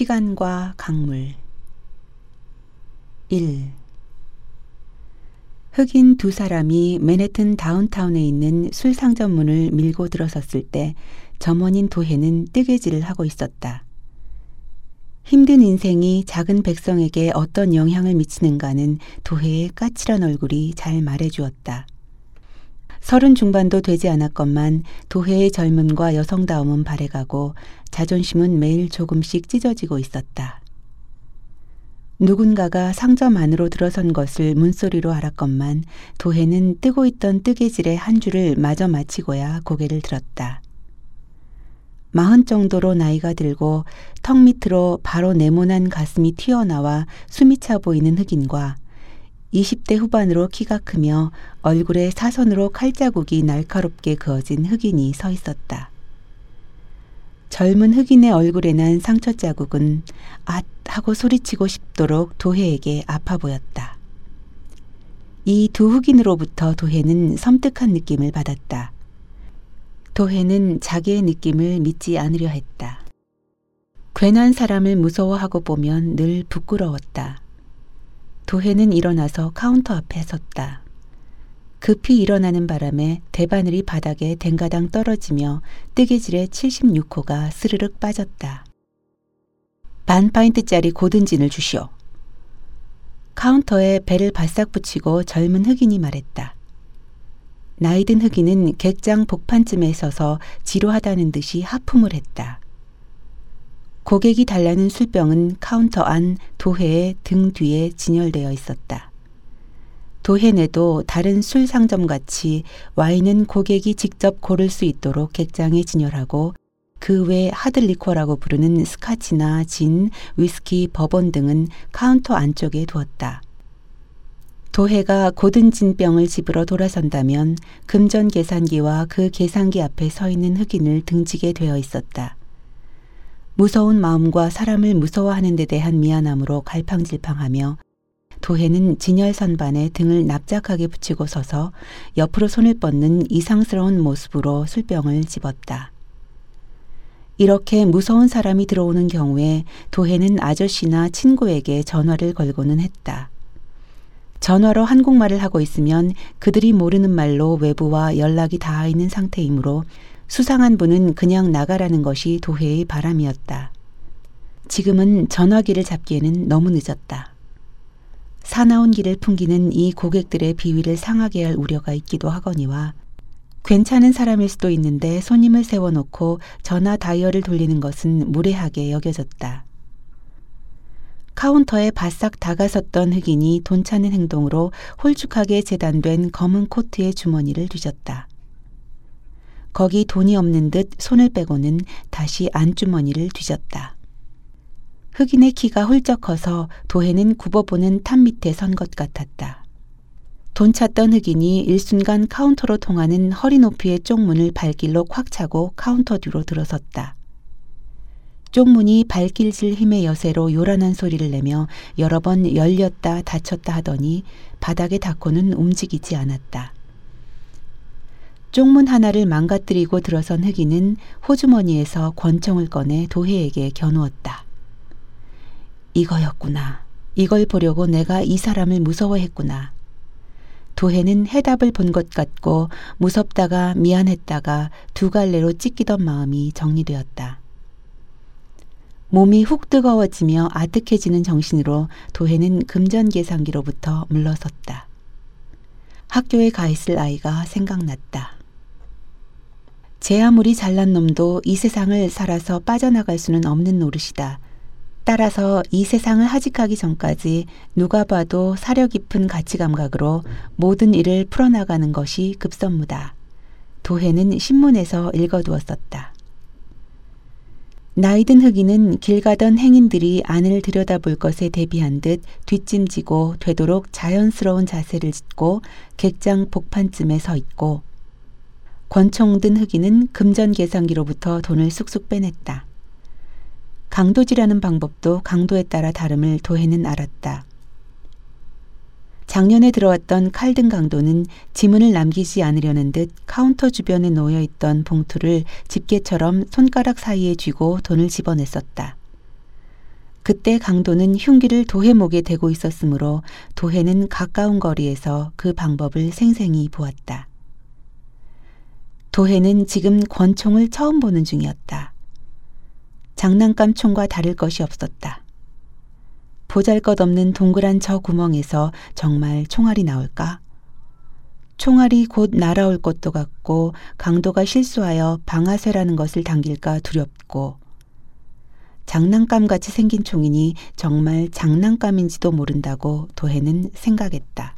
시간과 강물 1. 흑인 두 사람이 맨해튼 다운타운에 있는 술 상점 문을 밀고 들어섰을 때 점원인 도해는 뜨개질을 하고 있었다. 힘든 인생이 작은 백성에게 어떤 영향을 미치는가는 도해의 까칠한 얼굴이 잘 말해주었다. 서른 중반도 되지 않았건만 도해의 젊음과 여성다움은 발해가고 자존심은 매일 조금씩 찢어지고 있었다. 누군가가 상점 안으로 들어선 것을 문소리로 알았건만 도해는 뜨고 있던 뜨개질의 한 줄을 마저 마치고야 고개를 들었다. 마흔 정도로 나이가 들고 턱 밑으로 바로 네모난 가슴이 튀어나와 숨이 차 보이는 흑인과 20대 후반으로 키가 크며 얼굴에 사선으로 칼자국이 날카롭게 그어진 흑인이 서 있었다. 젊은 흑인의 얼굴에 난 상처 자국은 앗 하고 소리치고 싶도록 도해에게 아파 보였다. 이 두 흑인으로부터 도해는 섬뜩한 느낌을 받았다. 도해는 자기의 느낌을 믿지 않으려 했다. 괜한 사람을 무서워하고 보면 늘 부끄러웠다. 도해는 일어나서 카운터 앞에 섰다. 급히 일어나는 바람에 대바늘이 바닥에 댕가당 떨어지며 뜨개질의 76호가 스르륵 빠졌다. 반 파인트짜리 고든 진을 주시오. 카운터에 배를 바싹 붙이고 젊은 흑인이 말했다. 나이든 흑인은 객장 복판쯤에 서서 지루하다는 듯이 하품을 했다. 고객이 달라는 술병은 카운터 안 도해의 등 뒤에 진열되어 있었다. 도해 내도 다른 술 상점 같이 와인은 고객이 직접 고를 수 있도록 객장에 진열하고 그 외 hard liquor라고 부르는 스카치나 진, 위스키, 버번 등은 카운터 안쪽에 두었다. 도해가 고든 진병을 집으러 돌아선다면 금전 계산기와 그 계산기 앞에 서 있는 흑인을 등지게 되어 있었다. 무서운 마음과 사람을 무서워하는 데 대한 미안함으로 갈팡질팡하며 도해는 진열 선반에 등을 납작하게 붙이고 서서 옆으로 손을 뻗는 이상스러운 모습으로 술병을 집었다. 이렇게 무서운 사람이 들어오는 경우에 도해는 아저씨나 친구에게 전화를 걸고는 했다. 전화로 한국말을 하고 있으면 그들이 모르는 말로 외부와 연락이 닿아 있는 상태이므로 수상한 분은 그냥 나가라는 것이 도회의 바람이었다. 지금은 전화기를 잡기에는 너무 늦었다. 사나운 길을 풍기는 이 고객들의 비위를 상하게 할 우려가 있기도 하거니와 괜찮은 사람일 수도 있는데 손님을 세워놓고 전화 다이얼을 돌리는 것은 무례하게 여겨졌다. 카운터에 바싹 다가섰던 흑인이 돈 찾는 행동으로 홀쭉하게 재단된 검은 코트의 주머니를 뒤졌다. 거기 돈이 없는 듯 손을 빼고는 다시 안주머니를 뒤졌다. 흑인의 키가 훌쩍 커서 도해는 굽어보는 탑 밑에 선 것 같았다. 돈 찾던 흑인이 일순간 카운터로 통하는 허리 높이의 쪽문을 발길로 콱 차고 카운터 뒤로 들어섰다. 쪽문이 발길질 힘의 여세로 요란한 소리를 내며 여러 번 열렸다 닫혔다 하더니 바닥에 닿고는 움직이지 않았다. 쪽문 하나를 망가뜨리고 들어선 흑인은 호주머니에서 권총을 꺼내 도해에게 겨누었다. 이거였구나. 이걸 보려고 내가 이 사람을 무서워했구나. 도해는 해답을 본 것 같고 무섭다가 미안했다가 두 갈래로 찢기던 마음이 정리되었다. 몸이 훅 뜨거워지며 아득해지는 정신으로 도해는 금전계산기로부터 물러섰다. 학교에 가 있을 아이가 생각났다. 제 아무리 잘난 놈도 이 세상을 살아서 빠져나갈 수는 없는 노릇이다. 따라서 이 세상을 하직하기 전까지 누가 봐도 사려 깊은 가치 감각으로 모든 일을 풀어나가는 것이 급선무다. 도해는 신문에서 읽어두었었다. 나이든 흑인은 길 가던 행인들이 안을 들여다볼 것에 대비한 듯 뒷짐지고 되도록 자연스러운 자세를 짓고 객장 복판쯤에 서 있고 권총 든 흑인은 금전 계산기로부터 돈을 쑥쑥 빼냈다. 강도질하는 방법도 강도에 따라 다름을 도해는 알았다. 작년에 들어왔던 칼든 강도는 지문을 남기지 않으려는 듯 카운터 주변에 놓여 있던 봉투를 집게처럼 손가락 사이에 쥐고 돈을 집어냈었다. 그때 강도는 흉기를 도해목에 대고 있었으므로 도해는 가까운 거리에서 그 방법을 생생히 보았다. 도해는 지금 권총을 처음 보는 중이었다. 장난감 총과 다를 것이 없었다. 보잘 것 없는 동그란 저 구멍에서 정말 총알이 나올까? 총알이 곧 날아올 것도 같고 강도가 실수하여 방아쇠라는 것을 당길까 두렵고 장난감 같이 생긴 총이니 정말 장난감인지도 모른다고 도해는 생각했다.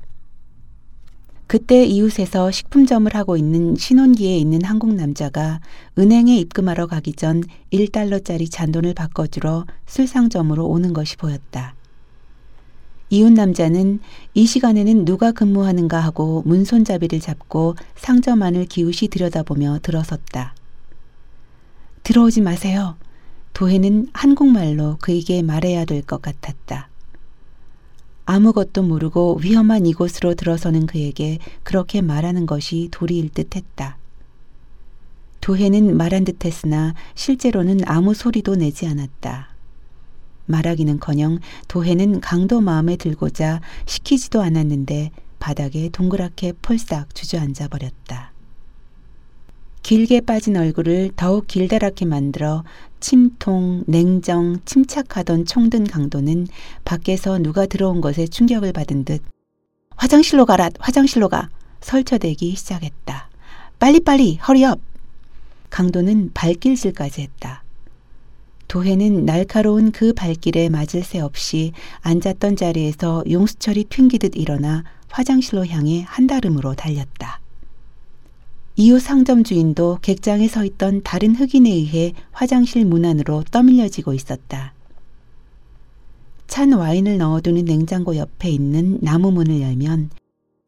그때 이웃에서 식품점을 하고 있는 신혼기에 있는 한국 남자가 은행에 입금하러 가기 전 1달러짜리 잔돈을 바꿔주러 술상점으로 오는 것이 보였다. 이웃 남자는 이 시간에는 누가 근무하는가 하고 문손잡이를 잡고 상점 안을 기웃이 들여다보며 들어섰다. 들어오지 마세요. 도해는 한국말로 그에게 말해야 될 것 같았다. 아무것도 모르고 위험한 이곳으로 들어서는 그에게 그렇게 말하는 것이 도리일 듯 했다. 도해는 말한 듯 했으나 실제로는 아무 소리도 내지 않았다. 말하기는커녕 도해는 강도 마음에 들고자 시키지도 않았는데 바닥에 동그랗게 폴싹 주저앉아 버렸다. 길게 빠진 얼굴을 더욱 길다랗게 만들어 침통, 냉정, 침착하던 총든 강도는 밖에서 누가 들어온 것에 충격을 받은 듯 화장실로 가라, 화장실로 가 설쳐대기 시작했다. 빨리빨리, 허리업! 강도는 발길질까지 했다. 도해는 날카로운 그 발길에 맞을 새 없이 앉았던 자리에서 용수철이 튕기듯 일어나 화장실로 향해 한달음으로 달렸다. 이웃 상점 주인도 객장에 서 있던 다른 흑인에 의해 화장실 문 안으로 떠밀려지고 있었다. 찬 와인을 넣어두는 냉장고 옆에 있는 나무 문을 열면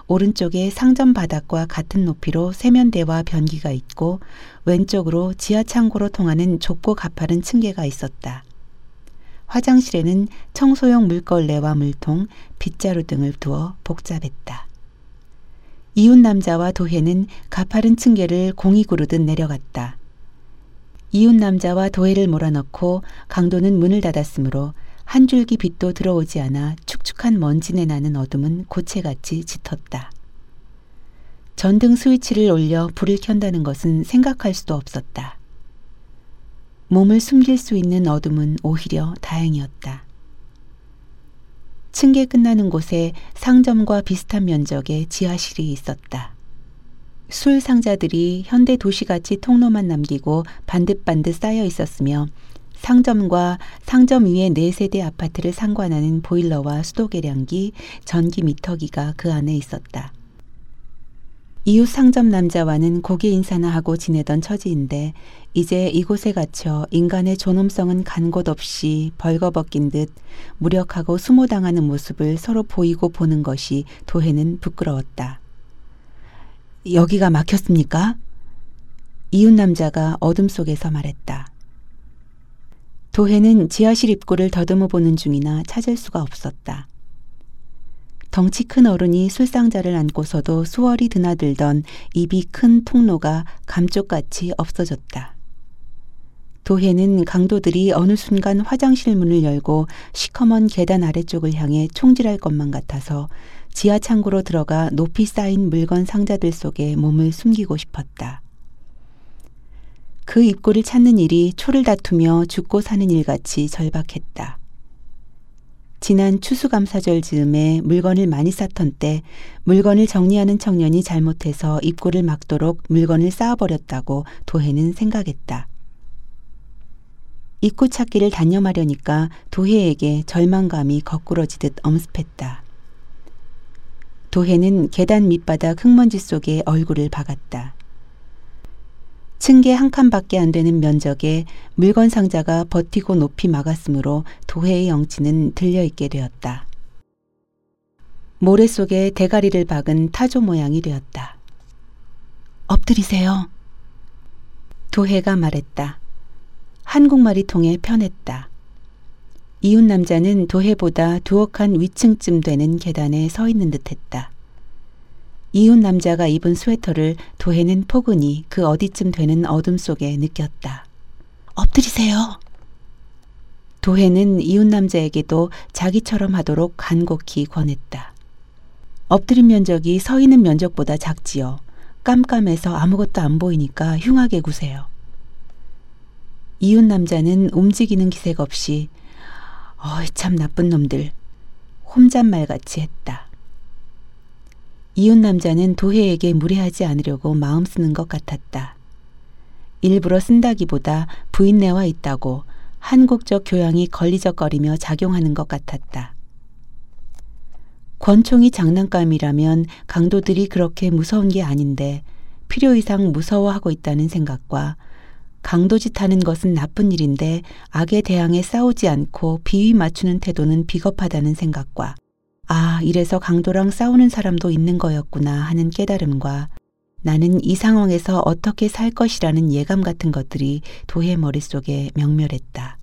오른쪽에 상점 바닥과 같은 높이로 세면대와 변기가 있고 왼쪽으로 지하 창고로 통하는 좁고 가파른 층계가 있었다. 화장실에는 청소용 물걸레와 물통, 빗자루 등을 두어 복잡했다. 이웃 남자와 도해는 가파른 층계를 공이 구르듯 내려갔다. 이웃 남자와 도해를 몰아넣고 강도는 문을 닫았으므로 한 줄기 빛도 들어오지 않아 축축한 먼지내 나는 어둠은 고체같이 짙었다. 전등 스위치를 올려 불을 켠다는 것은 생각할 수도 없었다. 몸을 숨길 수 있는 어둠은 오히려 다행이었다. 층계 끝나는 곳에 상점과 비슷한 면적의 지하실이 있었다. 술 상자들이 현대 도시같이 통로만 남기고 반듯반듯 쌓여 있었으며 상점과 상점 위의 네 세대 아파트를 상관하는 보일러와 수도 계량기, 전기 미터기가 그 안에 있었다. 이웃 상점 남자와는 고개 인사나 하고 지내던 처지인데 이제 이곳에 갇혀 인간의 존엄성은 간 곳 없이 벌거벗긴 듯 무력하고 수모당하는 모습을 서로 보이고 보는 것이 도해는 부끄러웠다. 여기가 막혔습니까? 이웃 남자가 어둠 속에서 말했다. 도해는 지하실 입구를 더듬어 보는 중이나 찾을 수가 없었다. 덩치 큰 어른이 술상자를 안고서도 수월이 드나들던 입이 큰 통로가 감쪽같이 없어졌다. 도해는 강도들이 어느 순간 화장실 문을 열고 시커먼 계단 아래쪽을 향해 총질할 것만 같아서 지하 창고로 들어가 높이 쌓인 물건 상자들 속에 몸을 숨기고 싶었다. 그 입구를 찾는 일이 초를 다투며 죽고 사는 일같이 절박했다. 지난 추수감사절 즈음에 물건을 많이 쌓던 때 물건을 정리하는 청년이 잘못해서 입구를 막도록 물건을 쌓아버렸다고 도해는 생각했다. 입구 찾기를 단념하려니까 도해에게 절망감이 거꾸러지듯 엄습했다. 도해는 계단 밑바닥 흙먼지 속에 얼굴을 박았다. 층계 한 칸밖에 안 되는 면적에 물건 상자가 버티고 높이 막았으므로 도해의 영치는 들려있게 되었다. 모래 속에 대가리를 박은 타조 모양이 되었다. 엎드리세요. 도해가 말했다. 한국말이 통해 편했다. 이웃 남자는 도해보다 칸 위층쯤 되는 계단에 서 있는 듯 했다. 이웃 남자가 입은 스웨터를 도해는 포근히 그 어디쯤 되는 어둠 속에 느꼈다. 엎드리세요. 도해는 이웃 남자에게도 자기처럼 하도록 간곡히 권했다. 엎드린 면적이 서 있는 면적보다 작지요. 깜깜해서 아무것도 안 보이니까 흉하게 구세요. 이웃 남자는 움직이는 기색 없이 어이 참 나쁜 놈들 홈잣말같이 했다. 이웃 남자는 도혜에게 무례하지 않으려고 마음 쓰는 것 같았다. 일부러 쓴다기보다 부인네와 있다고 한국적 교양이 걸리적거리며 작용하는 것 같았다. 권총이 장난감이라면 강도들이 그렇게 무서운 게 아닌데 필요 이상 무서워하고 있다는 생각과 강도짓 하는 것은 나쁜 일인데 악에 대항해 싸우지 않고 비위 맞추는 태도는 비겁하다는 생각과 아, 이래서 강도랑 싸우는 사람도 있는 거였구나 하는 깨달음과 나는 이 상황에서 어떻게 살 것이라는 예감 같은 것들이 도해 머릿속에 명멸했다.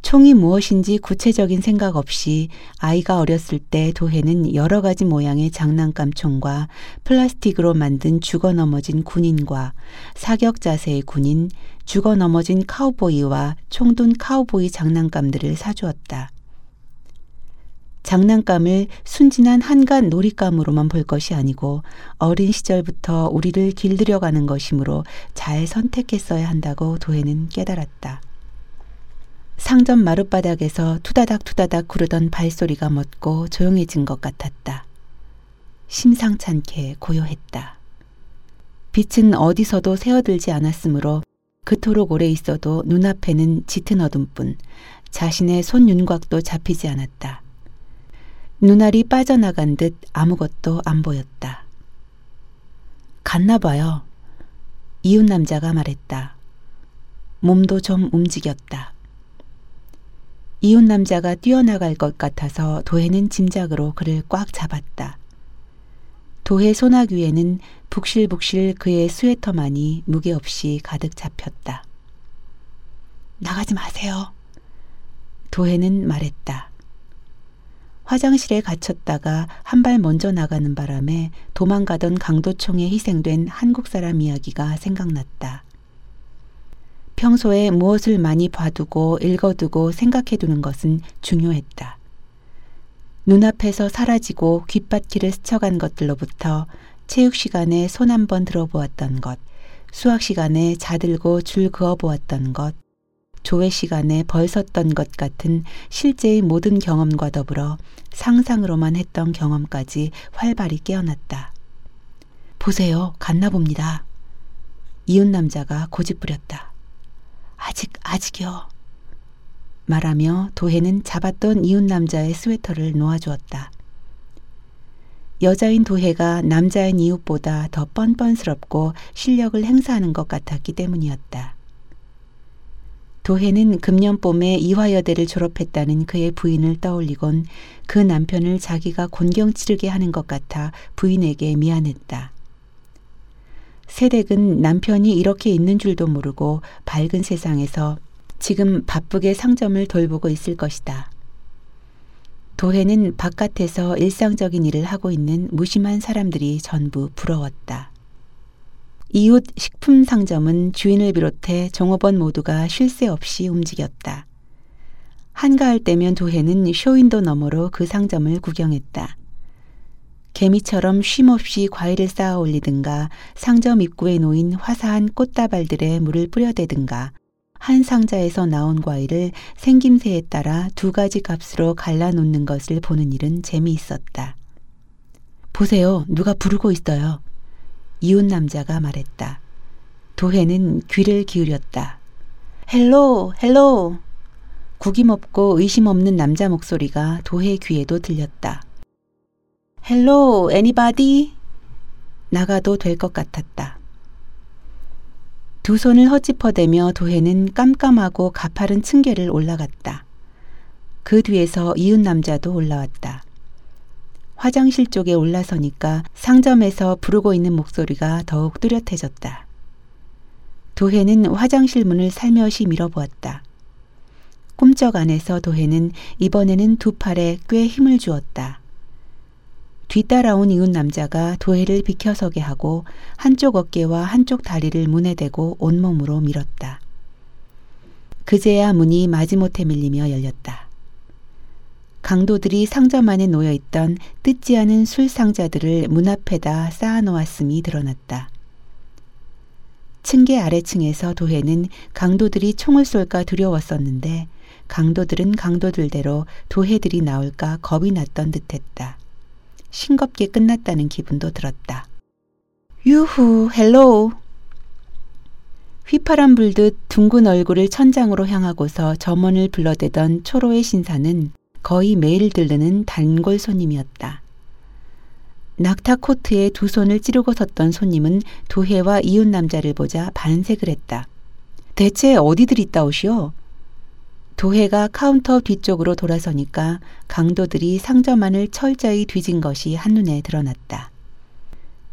총이 무엇인지 구체적인 생각 없이 아이가 어렸을 때 도해는 여러 가지 모양의 장난감 총과 플라스틱으로 만든 죽어 넘어진 군인과 사격 자세의 군인, 죽어 넘어진 카우보이와 총둔 카우보이 장난감들을 사주었다. 장난감을 순진한 한간 놀잇감으로만 볼 것이 아니고 어린 시절부터 우리를 길들여가는 것이므로 잘 선택했어야 한다고 도해는 깨달았다. 상점 마룻바닥에서 투다닥 투다닥 구르던 발소리가 멎고 조용해진 것 같았다. 심상찮게 고요했다. 빛은 어디서도 새어들지 않았으므로 그토록 오래 있어도 눈앞에는 짙은 어둠뿐 자신의 손 윤곽도 잡히지 않았다. 눈알이 빠져나간 듯 아무것도 안 보였다. 갔나 봐요. 이웃 남자가 말했다. 몸도 좀 움직였다. 이웃 남자가 뛰어나갈 것 같아서 도해는 짐작으로 그를 꽉 잡았다. 도해 소낙 위에는 북실북실 그의 스웨터만이 무게 없이 가득 잡혔다. 나가지 마세요. 도해는 말했다. 화장실에 갇혔다가 한 발 먼저 나가는 바람에 도망가던 강도총에 희생된 한국 사람 이야기가 생각났다. 평소에 무엇을 많이 봐두고 읽어두고 생각해두는 것은 중요했다. 눈앞에서 사라지고 귓바퀴를 스쳐간 것들로부터 체육 시간에 손 한 번 들어보았던 것, 수학 시간에 자들고 줄 그어보았던 것, 조회 시간에 벌 섰던 것 같은 실제의 모든 경험과 더불어 상상으로만 했던 경험까지 활발히 깨어났다. 보세요, 갔나 봅니다. 이웃 남자가 고집부렸다. 아직, 아직이요. 말하며 도해는 잡았던 이웃 남자의 스웨터를 놓아주었다. 여자인 도해가 남자인 이웃보다 더 뻔뻔스럽고 실력을 행사하는 것 같았기 때문이었다. 도해는 금년 봄에 이화여대를 졸업했다는 그의 부인을 떠올리곤 그 남편을 자기가 곤경 치르게 하는 것 같아 부인에게 미안했다. 세댁은 남편이 이렇게 있는 줄도 모르고 밝은 세상에서 지금 바쁘게 상점을 돌보고 있을 것이다. 도해는 바깥에서 일상적인 일을 하고 있는 무심한 사람들이 전부 부러웠다. 이웃 식품 상점은 주인을 비롯해 종업원 모두가 쉴 새 없이 움직였다. 한가할 때면 도해는 쇼윈도 너머로 그 상점을 구경했다. 개미처럼 쉼없이 과일을 쌓아 올리든가 상점 입구에 놓인 화사한 꽃다발들에 물을 뿌려대든가 한 상자에서 나온 과일을 생김새에 따라 두 가지 값으로 갈라 놓는 것을 보는 일은 재미있었다. 보세요. 누가 부르고 있어요. 이웃 남자가 말했다. 도해는 귀를 기울였다. Hello, hello. 구김없고 의심 없는 남자 목소리가 도해 귀에도 들렸다. Hello, anybody? 나가도 될 것 같았다. 두 손을 허짚어대며 도해는 깜깜하고 가파른 층계를 올라갔다. 그 뒤에서 이웃 남자도 올라왔다. 화장실 쪽에 올라서니까 상점에서 부르고 있는 목소리가 더욱 뚜렷해졌다. 도해는 화장실 문을 살며시 밀어보았다. 꿈쩍 안에서 도해는 이번에는 두 팔에 꽤 힘을 주었다. 뒤따라온 이웃 남자가 도해를 비켜서게 하고 한쪽 어깨와 한쪽 다리를 문에 대고 온몸으로 밀었다. 그제야 문이 마지못해 밀리며 열렸다. 강도들이 상점 안에 놓여 있던 뜯지 않은 술 상자들을 문 앞에다 쌓아 놓았음이 드러났다. 층계 아래층에서 도해는 강도들이 총을 쏠까 두려웠었는데 강도들은 강도들대로 도해들이 나올까 겁이 났던 듯했다. 싱겁게 끝났다는 기분도 들었다. Yoo-hoo, hello. 휘파람 불듯 둥근 얼굴을 천장으로 향하고서 점원을 불러대던 초로의 신사는 거의 매일 들르는 단골 손님이었다. 낙타 코트에 두 손을 찌르고 섰던 손님은 도해와 이웃 남자를 보자 반색을 했다. 대체 어디들 있다 오시오? 도해가 카운터 뒤쪽으로 돌아서니까 강도들이 상점안을 철저히 뒤진 것이 한눈에 드러났다.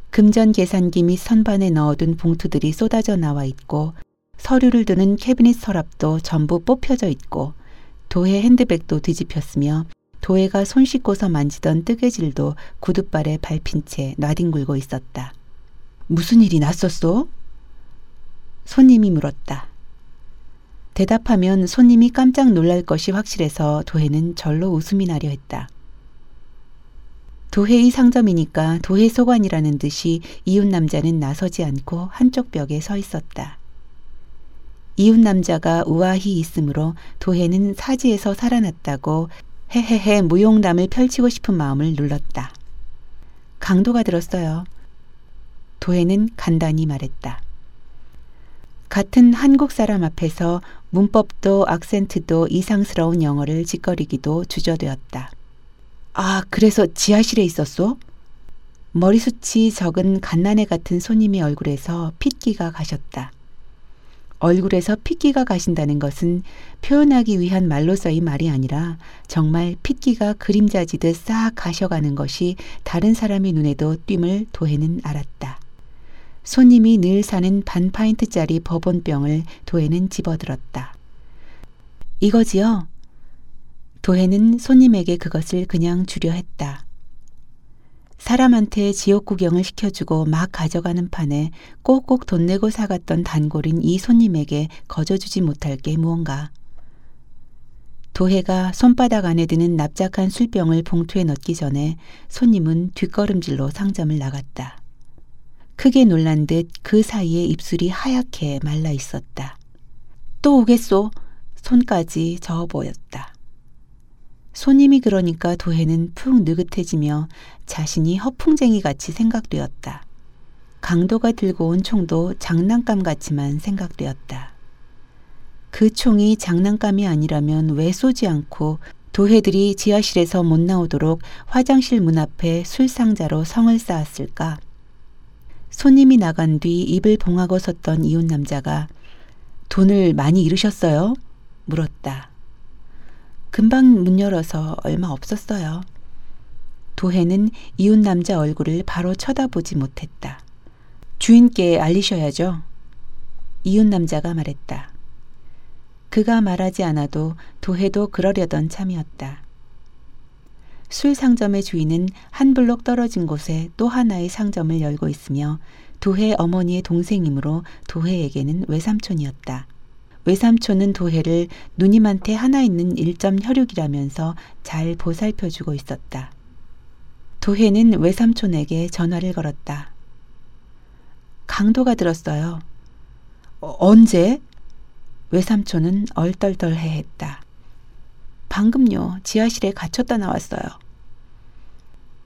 금전 계산기 및 선반에 넣어둔 봉투들이 쏟아져 나와 있고 서류를 두는 캐비닛 서랍도 전부 뽑혀져 있고 도해 핸드백도 뒤집혔으며 도해가 손 씻고서 만지던 뜨개질도 구둣발에 밟힌 채 놔뒹굴고 있었다. 무슨 일이 났었소? 손님이 물었다. 대답하면 손님이 깜짝 놀랄 것이 확실해서 도해는 절로 웃음이 나려 했다. 도해의 상점이니까 도해 소관이라는 듯이 이웃 남자는 나서지 않고 한쪽 벽에 서 있었다. 이웃 남자가 우아히 있으므로 도해는 사지에서 살아났다고 헤헤헤 무용담을 펼치고 싶은 마음을 눌렀다. 강도가 들었어요. 도해는 간단히 말했다. 같은 한국 사람 앞에서 문법도 악센트도 이상스러운 영어를 짓거리기도 주저되었다. 아, 그래서 지하실에 있었소? 머리숱이 적은 갓난애 같은 손님의 얼굴에서 핏기가 가셨다. 얼굴에서 핏기가 가신다는 것은 표현하기 위한 말로서의 말이 아니라 정말 핏기가 그림자지듯 싹 가셔가는 것이 다른 사람의 눈에도 뜀을 도해는 알았다. 손님이 늘 사는 반 파인트짜리 버번병을 도해는 집어들었다. 이거지요? 도해는 손님에게 그것을 그냥 주려 했다. 사람한테 지옥 구경을 시켜주고 막 가져가는 판에 꼭꼭 돈 내고 사갔던 단골인 이 손님에게 거저주지 못할 게 무언가. 도해가 손바닥 안에 드는 납작한 술병을 봉투에 넣기 전에 손님은 뒷걸음질로 상점을 나갔다. 크게 놀란 듯 그 사이에 입술이 하얗게 말라 있었다. 또 오겠소. 손까지 저어 보였다. 손님이 그러니까 도해는 푹 느긋해지며 자신이 허풍쟁이 같이 생각되었다. 강도가 들고 온 총도 장난감 같지만 생각되었다. 그 총이 장난감이 아니라면 왜 쏘지 않고 도해들이 지하실에서 못 나오도록 화장실 문 앞에 술상자로 성을 쌓았을까? 손님이 나간 뒤 입을 봉하고 섰던 이웃 남자가 돈을 많이 잃으셨어요? 물었다. 금방 문 열어서 얼마 없었어요. 도해는 이웃 남자 얼굴을 바로 쳐다보지 못했다. 주인께 알리셔야죠. 이웃 남자가 말했다. 그가 말하지 않아도 도해도 그러려던 참이었다. 술 상점의 주인은 한 블록 떨어진 곳에 또 하나의 상점을 열고 있으며 도해 어머니의 동생이므로 도해에게는 외삼촌이었다. 외삼촌은 도해를 누님한테 하나 있는 일점 혈육이라면서 잘 보살펴주고 있었다. 도해는 외삼촌에게 전화를 걸었다. 강도가 들었어요. 어, 언제? 외삼촌은 얼떨떨해 했다. 방금요, 지하실에 갇혔다 나왔어요.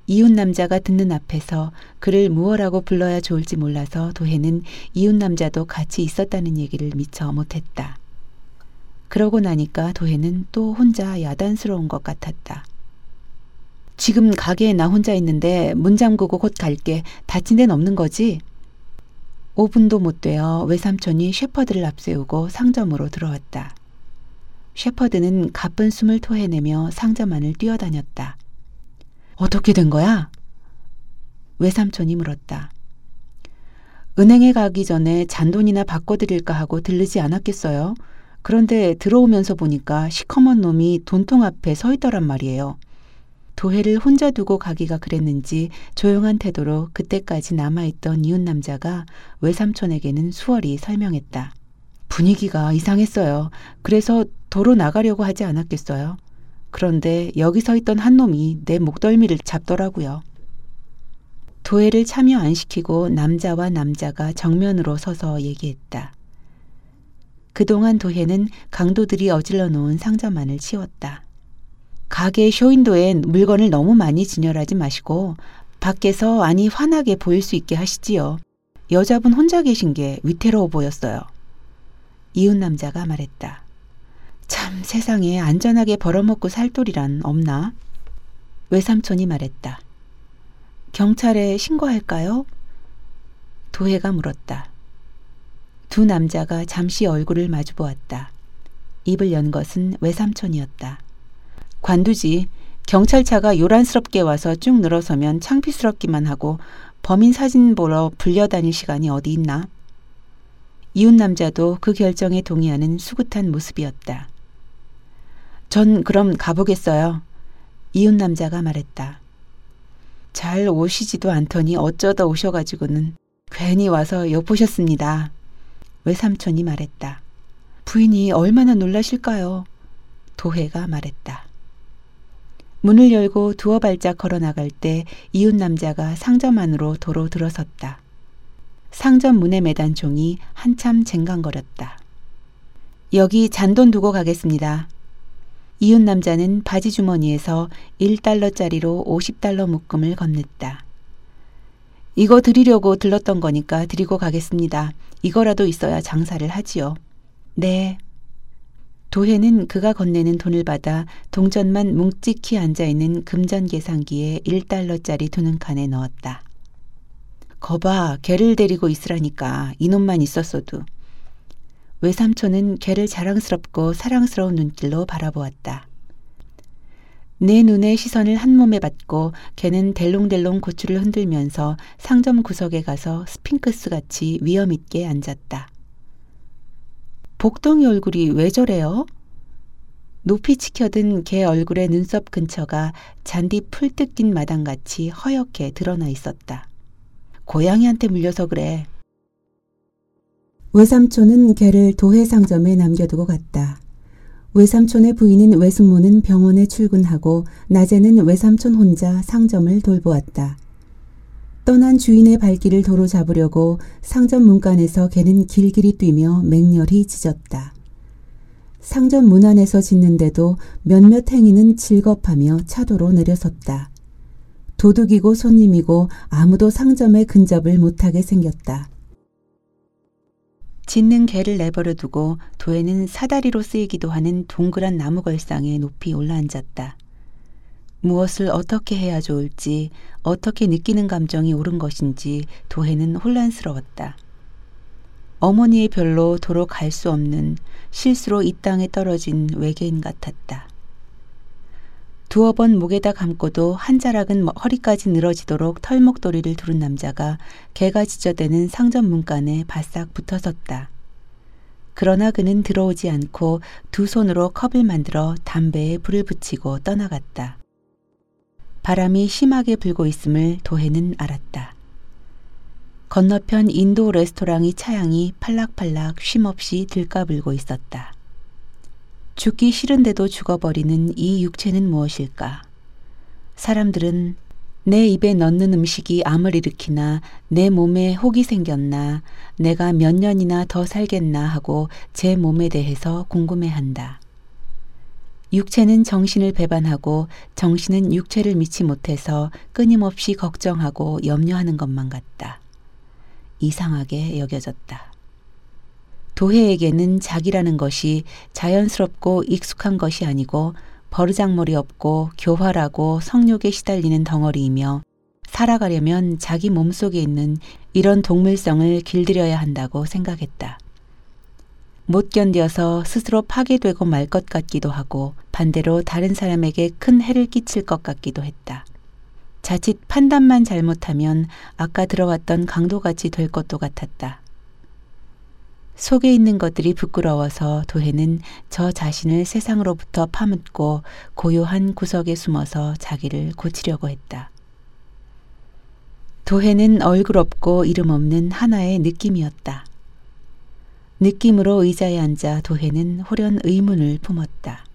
이웃 남자가 듣는 앞에서 그를 무엇라고 불러야 좋을지 몰라서 도해는 이웃 남자도 같이 있었다는 얘기를 미처 못했다. 그러고 나니까 도해는 또 혼자 야단스러운 것 같았다. 지금 가게에 나 혼자 있는데 문 잠그고 곧 갈게. 다친 데는 없는 거지? 5분도 못 되어 외삼촌이 셰퍼드를 앞세우고 상점으로 들어왔다. 셰퍼드는 가쁜 숨을 토해내며 상점 안을 뛰어다녔다. 어떻게 된 거야? 외삼촌이 물었다. 은행에 가기 전에 잔돈이나 바꿔드릴까 하고 들르지 않았겠어요? 그런데 들어오면서 보니까 시커먼 놈이 돈통 앞에 서 있더란 말이에요. 도해를 혼자 두고 가기가 그랬는지 조용한 태도로 그때까지 남아있던 이웃 남자가 외삼촌에게는 수월히 설명했다. 분위기가 이상했어요. 그래서 도로 나가려고 하지 않았겠어요. 그런데 여기 서 있던 한 놈이 내 목덜미를 잡더라고요. 도회를 참여 안 시키고 남자와 남자가 정면으로 서서 얘기했다. 그동안 도회는 강도들이 어질러 놓은 상점만을 치웠다. 가게 쇼윈도엔 물건을 너무 많이 진열하지 마시고 밖에서 아니 환하게 보일 수 있게 하시지요. 여자분 혼자 계신 게 위태로워 보였어요. 이웃 남자가 말했다. 참 세상에 안전하게 벌어먹고 살 돌이란 없나? 외삼촌이 말했다. 경찰에 신고할까요? 도혜가 물었다. 두 남자가 잠시 얼굴을 마주 보았다. 입을 연 것은 외삼촌이었다. 관두지. 경찰차가 요란스럽게 와서 쭉 늘어서면 창피스럽기만 하고 범인 사진 보러 불려다닐 시간이 어디 있나? 이웃 남자도 그 결정에 동의하는 수긋한 모습이었다. 전 그럼 가보겠어요. 이웃 남자가 말했다. 잘 오시지도 않더니 어쩌다 오셔가지고는 괜히 와서 엿보셨습니다. 외삼촌이 말했다. 부인이 얼마나 놀라실까요? 도혜가 말했다. 문을 열고 두어 발짝 걸어 나갈 때 이웃 남자가 상점 안으로 도로 들어섰다. 상점 문에 매단 종이 한참 쟁강거렸다. 여기 잔돈 두고 가겠습니다. 이웃 남자는 바지 주머니에서 1달러짜리로 50달러 묶음을 건넸다. 이거 드리려고 들렀던 거니까 드리고 가겠습니다. 이거라도 있어야 장사를 하지요. 네. 도혜는 그가 건네는 돈을 받아 동전만 뭉찍히 앉아있는 금전 계산기에 1달러짜리 두는 칸에 넣었다. 거봐, 개를 데리고 있으라니까 이놈만 있었어도. 외삼촌은 개를 자랑스럽고 사랑스러운 눈길로 바라보았다. 내 눈의 시선을 한 몸에 받고 개는 델롱델롱 고추를 흔들면서 상점 구석에 가서 스핑크스 같이 위험 있게 앉았다. 복덩이 얼굴이 왜 저래요? 높이 치켜든 개 얼굴의 눈썹 근처가 잔디 풀 뜯 긴 마당같이 허옇게 드러나 있었다. 고양이한테 물려서 그래. 외삼촌은 개를 도해 상점에 남겨두고 갔다. 외삼촌의 부인인 외숙모는 병원에 출근하고 낮에는 외삼촌 혼자 상점을 돌보았다. 떠난 주인의 발길을 도로 잡으려고 상점 문간에서 개는 길길이 뛰며 맹렬히 짖었다. 상점 문 안에서 짖는데도 몇몇 행인은 즐겁하며 차도로 내려섰다. 도둑이고 손님이고 아무도 상점에 근접을 못하게 생겼다. 짖는 개를 내버려 두고 도에는 사다리로 쓰이기도 하는 동그란 나무 걸상에 높이 올라앉았다. 무엇을 어떻게 해야 좋을지, 어떻게 느끼는 감정이 옳은 것인지 도해는 혼란스러웠다. 어머니의 별로 도로 갈 수 없는 실수로 이 땅에 떨어진 외계인 같았다. 두어 번 목에다 감고도 한 자락은 허리까지 늘어지도록 털목도리를 두른 남자가 개가 지저대는 상점 문간에 바싹 붙어섰다. 그러나 그는 들어오지 않고 두 손으로 컵을 만들어 담배에 불을 붙이고 떠나갔다. 바람이 심하게 불고 있음을 도해는 알았다. 건너편 인도 레스토랑의 차양이 팔락팔락 쉼없이 들까불고 있었다. 죽기 싫은데도 죽어버리는 이 육체는 무엇일까? 사람들은 내 입에 넣는 음식이 암을 일으키나 내 몸에 혹이 생겼나 내가 몇 년이나 더 살겠나 하고 제 몸에 대해서 궁금해한다. 육체는 정신을 배반하고 정신은 육체를 믿지 못해서 끊임없이 걱정하고 염려하는 것만 같다. 이상하게 여겨졌다. 도해에게는 자기라는 것이 자연스럽고 익숙한 것이 아니고 버르장머리 없고 교활하고 성욕에 시달리는 덩어리이며 살아가려면 자기 몸속에 있는 이런 동물성을 길들여야 한다고 생각했다. 못 견뎌서 스스로 파괴되고 말 것 같기도 하고 반대로 다른 사람에게 큰 해를 끼칠 것 같기도 했다. 자칫 판단만 잘못하면 아까 들어왔던 강도같이 될 것도 같았다. 속에 있는 것들이 부끄러워서 도해는 저 자신을 세상으로부터 파묻고 고요한 구석에 숨어서 자기를 고치려고 했다. 도해는 얼굴 없고 이름 없는 하나의 느낌이었다. 느낌으로 의자에 앉아 도해는 호련 의문을 품었다.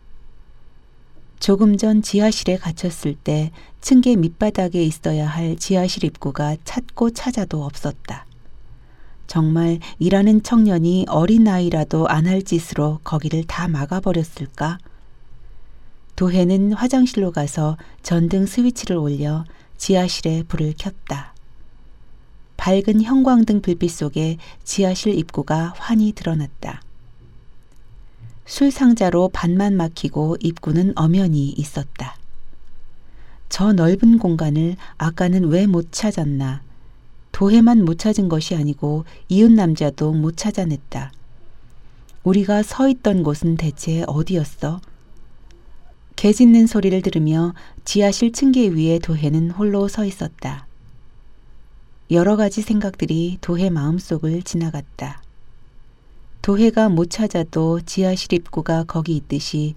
조금 전 지하실에 갇혔을 때 층계 밑바닥에 있어야 할 지하실 입구가 찾고 찾아도 없었다. 정말 일하는 청년이 어린아이라도 안 할 짓으로 거기를 다 막아버렸을까? 도해는 화장실로 가서 전등 스위치를 올려 지하실에 불을 켰다. 밝은 형광등 불빛 속에 지하실 입구가 환히 드러났다. 술 상자로 반만 막히고 입구는 엄연히 있었다. 저 넓은 공간을 아까는 왜 못 찾았나. 도해만 못 찾은 것이 아니고 이웃 남자도 못 찾아냈다. 우리가 서 있던 곳은 대체 어디였어? 개 짖는 소리를 들으며 지하실 층계 위에 도해는 홀로 서 있었다. 여러 가지 생각들이 도해 마음속을 지나갔다. 도해가 못 찾아도 지하실 입구가 거기 있듯이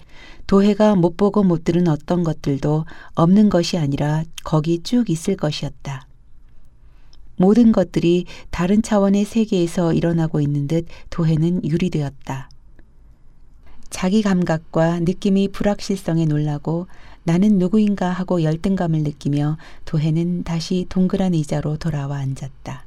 도해가 못 보고 못 들은 어떤 것들도 없는 것이 아니라 거기 쭉 있을 것이었다. 모든 것들이 다른 차원의 세계에서 일어나고 있는 듯 도해는 유리되었다. 자기 감각과 느낌이 불확실성에 놀라고 나는 누구인가 하고 열등감을 느끼며 도해는 다시 동그란 의자로 돌아와 앉았다.